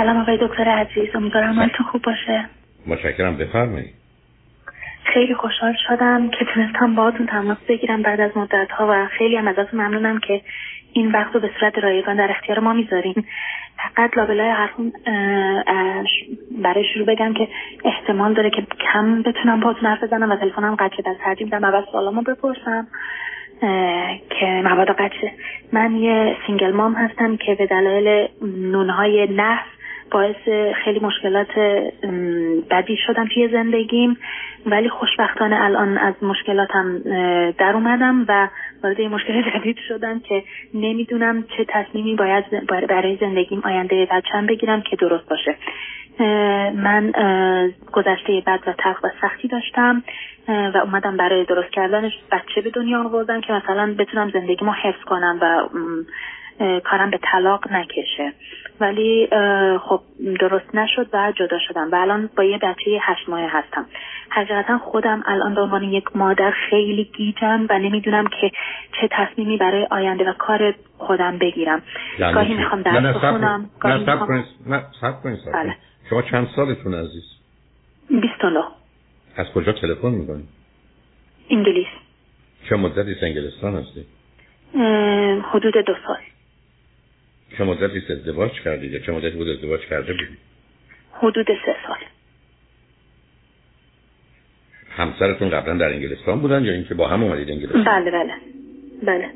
سلام آقای دکتر عزیز. امیدوارم حالتون خوب باشه. متشکرم. بفرمایید. خیلی خوشحال شدم که تونستم باهاتون تماس بگیرم بعد از مدت ها و خیلی هم ازتون ممنونم که این وقت رو به صورت رایگان در اختیار ما می‌ذارین. فقط لابلای حرفون برای شروع بگم که احتمال داره که کم بتونم باهاتون حرف بزنم و تلفنم قطع از ترجیح میدم اول سوالامو بپرسم که مبادا قطعه من یه single mom هستم که به دلایل نونهای نحس باعث خیلی مشکلات بدی شدم توی زندگیم. ولی خوشبختانه الان از مشکلاتم در اومدم و وارد مشکل جدید شدم که نمی‌دونم چه تصمیمی باید برای زندگیم آینده بچم بگیرم که درست باشه. من گذشته بد و تلخ و سختی داشتم و اومدم برای درست کردنش بچه به دنیا آوردم که مثلا بتونم زندگیمو حفظ کنم و کارم به طلاق نکشه. ولی خب درست نشد و جدا شدم. و الان با یه بچه هشت ماه هستم. حقیقتا خودم الان به عنوان یک مادر خیلی گیجم و نمی‌دونم که چه تصمیمی برای آینده و کار خودم بگیرم. یعنی گاهی می‌خوام درس بخونم نه بله. شما چند سالتون عزیز؟ 29 از کجا تلفن می‌کنی انگلیس. چه مدتی؟ انگلستان هستی؟ حدود دو سال. چه مدتی ازدواج کردید یا چه مدتی بود ازدواج کرده بودید؟ حدود سه سال. همسرتون قبلا در انگلستان بودن یا اینکه با هم اومدید انگلستان؟ بله بله. بله.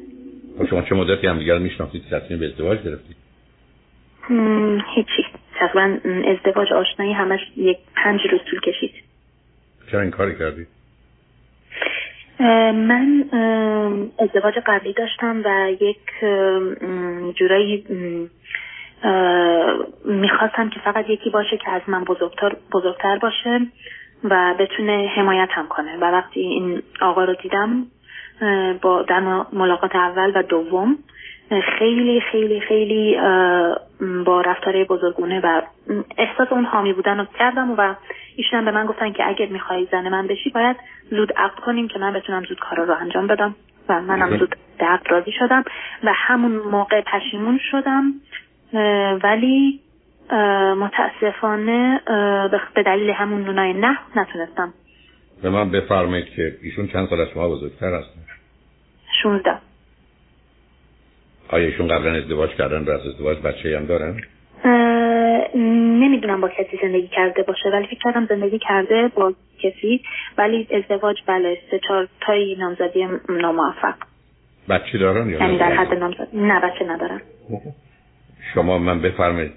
خب شما چه مدتی هم دیگر میشناختید تصمیم به ازدواج گرفتید؟ هیچی. تقریبا ازدواج آشنایی همش یک پنج روز طول کشید. چرا این کاری کردید؟ من ازدواج قبلی داشتم و یک جورایی می‌خواستم که فقط یکی باشه که از من بزرگتر, بزرگتر باشه و بتونه حمایتم کنه. و وقتی این آقا رو دیدم با در ملاقات اول و دوم خیلی خیلی خیلی با رفتار بزرگونه و احساس اون حامی بودن رو کردم و ایشون به من گفتن که اگر می‌خوای زن من بشی باید زود عقد کنیم که من بتونم زود کارا رو انجام بدم. و منم زود عقد راضی شدم و همون موقع پشیمون شدم. ولی متاسفانه به دلیل همون نونای نه نتونستم. به من بفرمایید که ایشون چند سال از شما بزرگتر هستن؟ 16 آیا ایشون قبلا ازدواج کردن و از ازدواج بچه هم دارن؟ نمی‌دونم با کسی زندگی کرده باشه ولی فکر کردم زندگی کرده با کسی ولی ازدواج بله سه چهار تایی نامزدی ناموفق. بچه دارن یا یعنی در حد نامزد نه بچه ندارن. شما من بفرمایید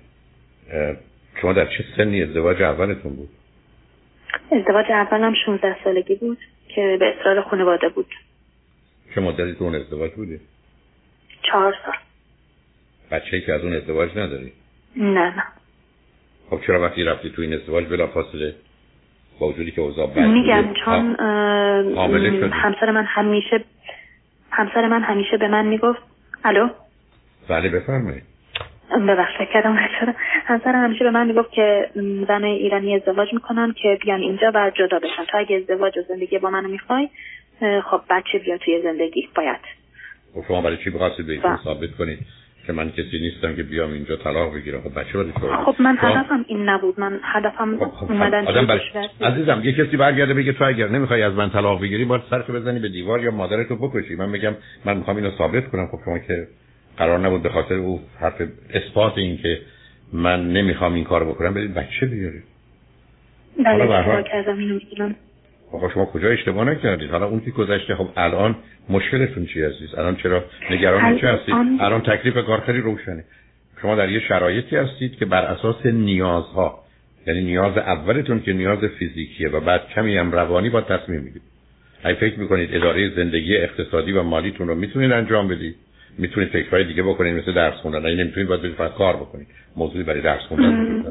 شما در چه سنی ازدواج اولتون بود؟ ازدواج اولم 16 سالگی بود که به اصرار خانواده بود. چه مدتی تو اون ازدواج بودی؟ چهار سال. بچه که از اون ازدواج نداری؟ نه نه. خب چرا وقتی رفتی تو این ازدواج بلا فاصله؟ با وجودی که اوضاع بد میگم چون همسر من همیشه همسر من همیشه به من می‌گفت الو؟ بله بفرمایید. ببخشید کردم همسر همیشه به من می‌گفت که زن ایرانی ازدواج می‌کنن که بیان اینجا و جدا بشن. تا اگه ازدواج و زندگی با منو می‌خوای خب بچه بیا توی زندگی باید. خب شما برای چی بخواستید به ثابت کنید که من کسی نیستم که بیام اینجا طلاق بگیرم. خب بچه باید خب من هدفم این نبود. من هدفم خب, خب، اومدن آدم بر... عزیزم یه کسی برگرده بگه تو اگر نمی‌خوای از من طلاق بگیری باید سرتو بزنی به دیوار یا مادرتو بکشی. من بگم من می‌خوام اینو ثابت کنم. خب شما که قرار نبود به خاطر او حرف اثبات این که من نمی‌خوام این کارو بکنم برید بچه بیارید. بله کردم اینو آقا شما کجا اشتباه نکردید؟ حالا اون که گذشته خب الان مشکلتون چی عزیز الان چرا نگران چه هستید؟ الان تکلیف کار خیلی روشنه. شما در یه شرایطی هستید که بر اساس نیازها یعنی نیاز اولتون که نیاز فیزیکیه و بعد کمی هم روانی با تصمیم می‌گیرید. اگه فکر می‌کنید اداره زندگی اقتصادی و مالیتون رو می‌تونید انجام بدید. می‌تونید فکرهای دیگه بکنید مثل درس خوندن. اگه نمی‌تونید باید فقط کار بکنید. موضوعی برای درس خوندن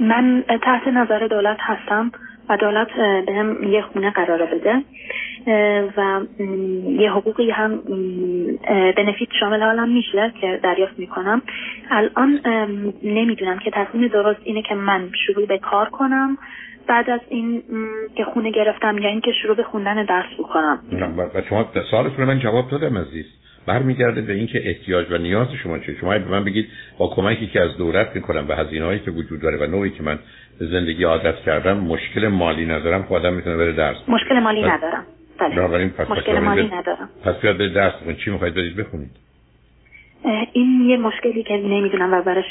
من تحت نظر دولت هستم. و دولت به هم یه خونه قرار بده و یه حقوقی هم بنفیت شامل حالم میشه که دریافت می‌کنم. الان نمی‌دونم که تصمیم درست اینه که من شروع به کار کنم بعد از این که خونه گرفتم یا اینکه شروع به خوندن درس بکنم. و شما سوالتون من جواب دادم عزیز. برمیگرده به اینکه احتیاج و نیاز شما چه شما به من بگید با کمکی که از دولت می‌کنم به هزینه هایی که وجود داره و نوعی که من زندگی عادت کردم مشکل مالی ندارم خودم خب می‌تونه بره درس مشکل مالی ندارم. بله. مشکل مالی ندارم. پس بیاد به درس چی می‌خواید برید بخونید. این یه مشکلی که نمی‌دونم و برش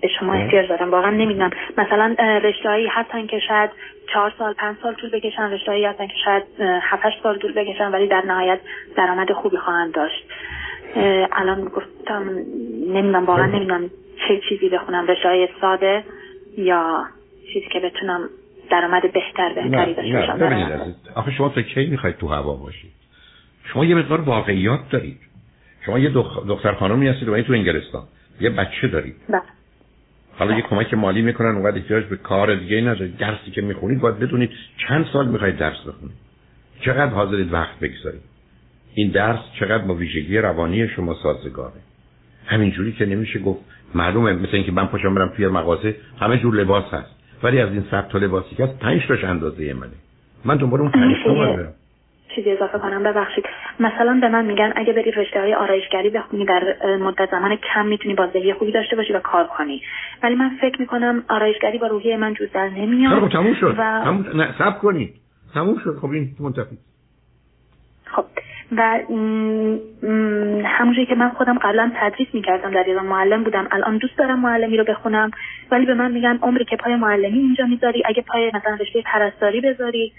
به شما احتیاج دارم واقعا نمی‌دونم. مثلا رشتهایی هستن که شاید چهار سال پنج سال طول بکشن رشتهایی هستن که شاید هفت سال طول بکشن ولی در نهایت درآمد خوبی خواهند داشت. الان گفتم نمی‌دونم واقعا نمی‌دونم چه چیزی بخونم رشته ساده یا چیزی که بتونم درآمد بهتر بهتری داشته باشم. آخه شما تا کی می‌خواید تو هوا باشید؟ شما یه مقدار واقعیات دارید. شما یه دختر خانمی هستید و تو انگلستان. یه بچه دارید. بله. حالا یه کمک مالی می‌کنن اونقدر احتیاج به کار دیگه ندارید درسی که می‌خونید باید بدونید چند سال می‌خواید درس بخونید. چقدر حاضرید وقت بگذارید. این درس چقدر با ویژگی روانی شما سازگاره. همینجوری که نمیشه گفت معلومه مثل اینکه من پاشم برم توی مغازه همه جور لباس هست. ولی از این صد تا لباسی که هست پنج تاش اندازه منه. من دنبال اون پنج تا برم چیزی اضافه کنم؟ ببخشید. مثلا به من میگن اگه بری رشته های آرایشگری بخونی در مدت زمان کم می‌تونی بازدهی خوبی داشته باشی و کار کنی. ولی من فکر می‌کنم آرایشگری با روحیه من جز در نمیاد خب تموم شد. و... نه سب کنید تموم شد. خب این منتفی. خب و همونجوری که من خودم قبلا تدریس می‌کردم در ایران معلم بودم. الان دوست دارم معلمی رو بخونم. ولی به من میگن عمری که پای معلمی اینجا می‌ذاری. اگه پای مثلا رشته پرستاری بذاری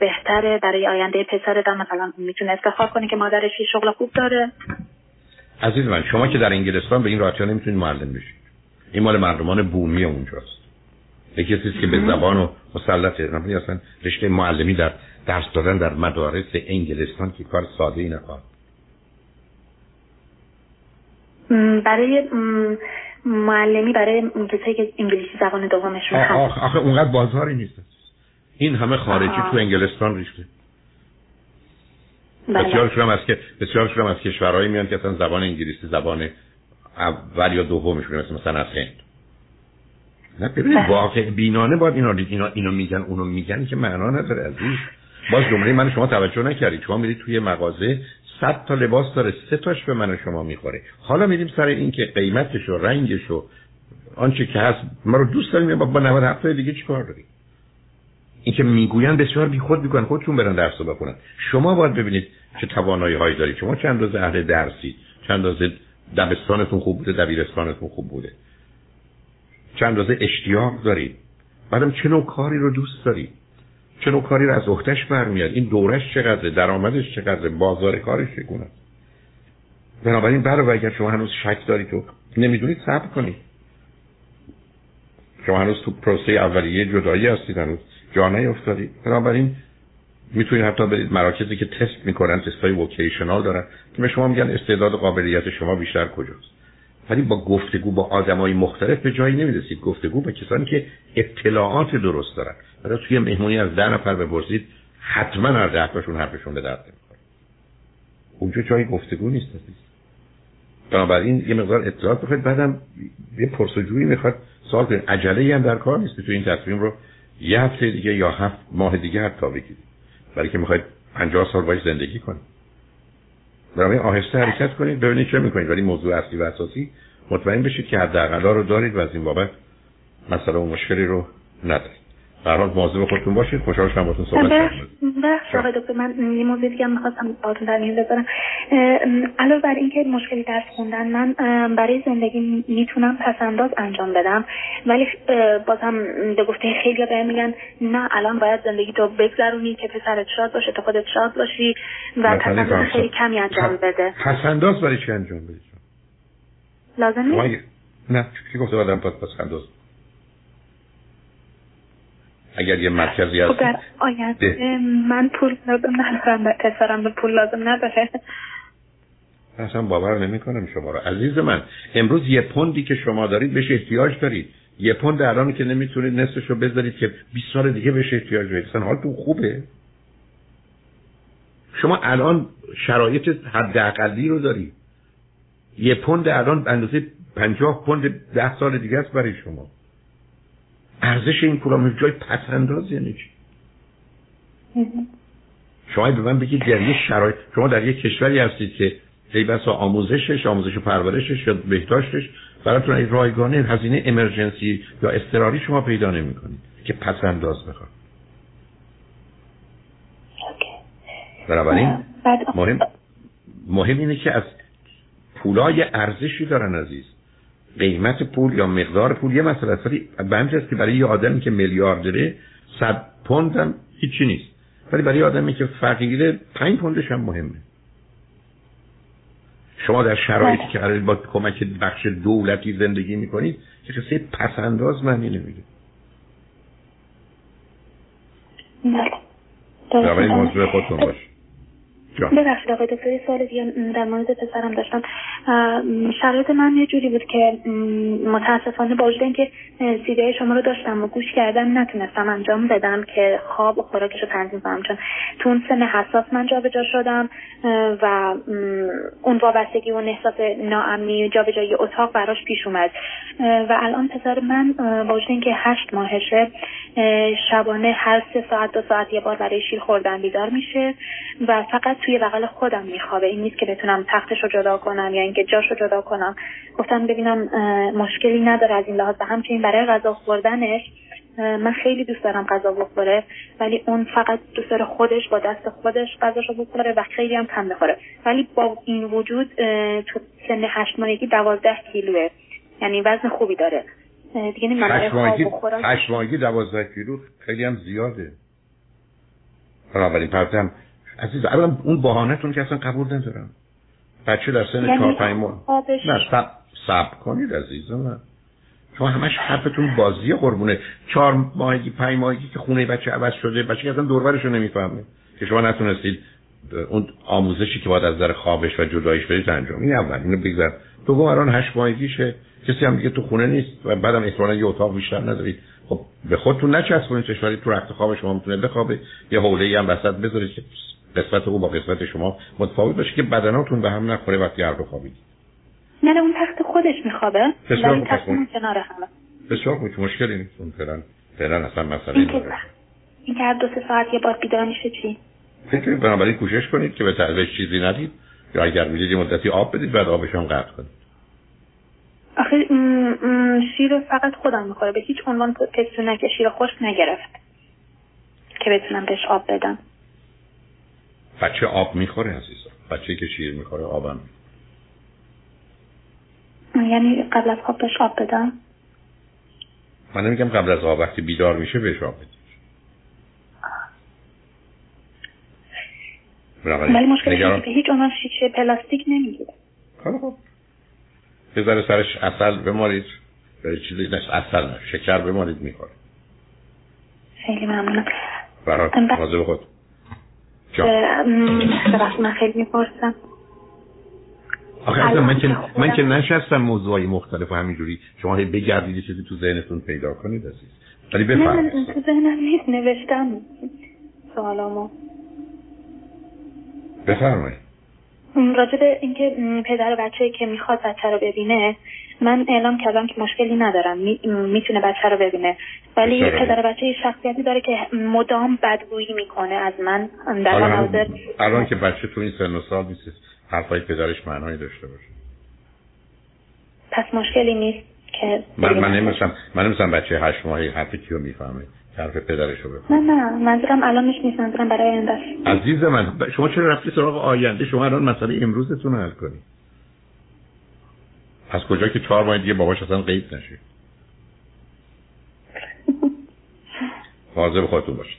بهتره برای آینده پسرت مثلا می‌تونه افتخار کنه که مادرش شغل خوب داره. عزیز من شما که در انگلستان به این راحتی نمی‌تونید معلم بشید. این مال مردمان بومی اونجاست. یکی چیزی که به زبان و نمی‌دونی اصلا رشته معلمی در درس دادن در مدارس انگلستان که کار ساده ای نخواهد برای معلمی برای کسایی که انگلیسی زبان دومشون آخه اونقدر بازاری نیست. این همه خارجی تو انگلستان ریخته. بله. بسیارشون هم از که بسیارشون هم از کشورهایی میان که اصلا زبان انگلیسی زبان اول یا دومشون مثل مثلا از هند. نه ببینید بله. واقع بینانه باید اینا اینا اینو میگن اونو میگن که معنا نداره عزیز. باز جمله من شما توجه نکردید. شما میرید توی مغازه صد تا لباس داره سه تاش به من شما می‌خوره. حالا میریم سر این که قیمتش و رنگش و آنچه که هست ما رو دوست داریم با 97 دیگه چیکار داریم؟ این که می‌گوین بسیار بیخود میگن خودشون برن درس بخونن. شما باید ببینید چه توانایی هایی دارید. شما چند روز اهل درسی چند روز دبستانتون خوب بوده دبیرستانتون خوب بوده. چند روز اشتیاق دارید. بعدم چه نوع کاری رو دوست دارید. چه نوع کاری رو از اختش برمیاد این دورش چقدره درآمدش چقدره بازار کارش چگونه. بنابراین برای اگر شما هنوز شک دارید تو نمی‌دونید صبر کنید. شما هنوز تو پروسه اولیه جدایی هستید هنوز جا نیفتادید بنابراین می‌تونید حتی برید مراکزی که تست می‌کنن تست های وکیشنال دارن که به شما میگن استعداد و قابلیت شما بیشتر کجاست. ولی با گفتگو با آدمای مختلف به جایی نمی‌رسید گفتگو با کسانی که اطلاعات درست دارن. برای توی مهمونی از ده نفر بپرسید حتما هر ده تاشون حرفشون به درد نمی‌خوره. اونجا جای گفتگو نیست. بنابراین یه مقدار اطلاعات بخواید. بعدم یه پرسجویی می‌خواد. سوال کنید عجله هم در کار نیست. تو این تصمیم رو یه هفته دیگه یا هفت ماه دیگه حتی بگیرید برای که می‌خواید پنجاه سال باید زندگی کنید. برای آهسته حرکت کنید ببینید چه می‌کنید. ولی موضوع اصلی و اساسی مطمئن بشید که حداقل رو دارید و از این بابت مثلا مشکلی رو ندارید. در حال مواظب خودتون باشید. خوشحال شدم باهاتون صحبت کردم آقای دکتر من یه موضوعی دیگه می‌خواستم باهاتون در میون بذارم. علاوه بر اینکه مشکلی درس خوندن من برای زندگی می‌تونم پسنداز انجام بدم. ولی بازم به گفته خیلی بهم میگن نه الان باید زندگی تو بگذرونی که پسرت شاد باشه تو خودت شاد باشی و پسنداز خیلی کمی انجام بده. پسنداز برای چی انجام بدی لازم نیست؟ نه چی گفته بعدم پسنداز اگر یه مرکزی هست. خب آینده من پول لازم ندارم پسرم به پول لازم نداره. اصلا باور نمی کنم شما رو. عزیز من امروز یه پوندی که شما دارید بهش احتیاج دارید. یه پوند الان که نمی‌تونید نصفش رو بذارید که 20 سال دیگه بهش احتیاج دارید. اصلا حالتون خوبه؟ شما الان شرایط حداقلی رو دارید یه پوند الان اندازه 50 پوند 10 سال دیگه است برای شما. ارزش این پول جای پسنداز یعنی چی؟ شما به من بگید در یه شرایط شما در یه کشوری هستید که ای بسا آموزشش آموزش و پرورشش یا بهداشتش براتون این رایگانه هزینه امرجنسی یا اضطراری شما پیدا نمی‌کنید که پس انداز بخواد بنابراین مهم مهم اینه که از پولای ارزشی دارن عزیز. قیمت پول یا مقدار پول یه مسئله است. ولی است که برای یه آدمی که میلیاردره صد پوند هم هیچی نیست. ولی برای آدمی که فقیره پنج پوندش هم مهمه. شما در شرایطی که قرار با کمک بخش دولتی زندگی می‌کنید که کسی پس انداز معنی نمیده. بله. موضوع خودتون باشه. ببخشید آقای دکتر سال دیگه در مورد پسرم داشتم. شرایط من یه جوری بود که متاسفانه با وجود اینکه سیده شما رو داشتم و گوش کردم نتونستم انجام بدم که خواب و خوراکش رو تنظیم کنم. چون تو اون سن حساس من جابجا شدم و اون وابستگی و احساس ناامنی جابجایی اتاق براش پیش اومد. و الان پسر من با وجود اینکه هشت ماهشه شبانه هر سه ساعت دو ساعت یه بار برای شیر خوردن بیدار میشه و فقط توی بغل خودم میخوابه. این نیست که بتونم تختش رو جدا کنم یا اینکه جاش رو جدا کنم. گفتم ببینم مشکلی نداره از این لحاظ. و همچنین برای غذا خوردنش من خیلی دوست دارم غذا بخوره ولی اون فقط دوست داره خودش با دست خودش غذاشو بخوره و خیلی هم کم بخوره. ولی با این وجود تو سن هشت ماهگی دوازده کیلوه. یعنی وزن خوبی داره. دیگه هشت ماهگی دوازده کیلو خیلی هم زیاده. بنابراین پرتم عزیز الان اون بهانهتون که اصلا قبول ندارم. بچه در سن یعنی چهار پنج ماه نه سب, سب کنید عزیز من شما همش حرفتون بازی قربونه. چهار ماهگی پنج ماهگی که خونه بچه عوض شده بچه که اصلا دوربرش رو نمی‌فهمه. که شما نتونستید اون آموزشی که باید از در خوابش و جدایش بدید انجام. این اول اینو بگذار. دوم الان هشت ماهگیشه. کسی هم دیگه تو خونه نیست و بعدم احتمالاً یه اتاق بیشتر ندارید. خب به خودتون نچسبونید چشوری تو رخت خواب شما می‌تونه بخوابه. یه حوله ای هم وسط بذارید. که قسمت او با قسمت شما متفاوت باشه که بدناتون به هم نخوره وقتی هر دو خوابید نه نه اون تخت خودش میخوابه. ولی تخت کنار همه. بسیار خوب مشکلی نیست. اون فعلا فعلا اصلا مسئله نداره. این که هر دو سه ساعت یه بار بیدار میشه چی؟ فکر بنابراین کوشش کنید که به تعویض چیزی ندید. یا اگر می‌دید مدتی آب بدید بعد آبش هم قطع کنید. آخه شیر فقط خودم می‌خوره به هیچ عنوان که شیر خوش نگرفت که بتونم بهش آب بدم. بچه آب می‌خوره عزیزم. بچه که شیر می‌خوره آبم. یعنی قبل از خواب بهش آب بدم؟ من نمیگم قبل از آب وقتی بیدار میشه بهش آب بدید ولی مشکل به هیچ عنوان شیشه پلاستیک نمی‌گیره. خب بذاره سرش اصل بمارید. برای چیزی نست اصل نه. شکر بمارید می‌خوره. خیلی ممنونم برای خود. من خیلی می‌پرسم. آخه من که من که نشستم موضوعی مختلف و همینجوری. شما هی بگردید چیزی تو ذهنتون پیدا کنید عزیز. ولی بفرمایید نه تو ذهنم نیست نوشتم سوالامو. بفرمایید. راجع به اینکه پدر بچه که می‌خواد بچه رو ببینه من اعلام کردم که مشکلی ندارم. می‌تونه بچه رو ببینه. ولی پدر بچه شخصیتی داره که مدام بدگویی می‌کنه از من. در حاضر. الان که بچه تو این سن و سال نیست حرفای پدرش معنایی داشته باشه. پس مشکلی نیست که من من نمیستم من نمیستم بچه هشت ماهی حرف کیو می‌فهمه. حرف پدرش رو نه نه منظورم الان نیست منظورم برای آینده عزیز من شما چرا رفتی سراغ آینده؟ شما الان مسئله امروزتون حل کنید از کجا که چهار ماه دیگه باباش اصلا قیب نشه. به خودتون باشید.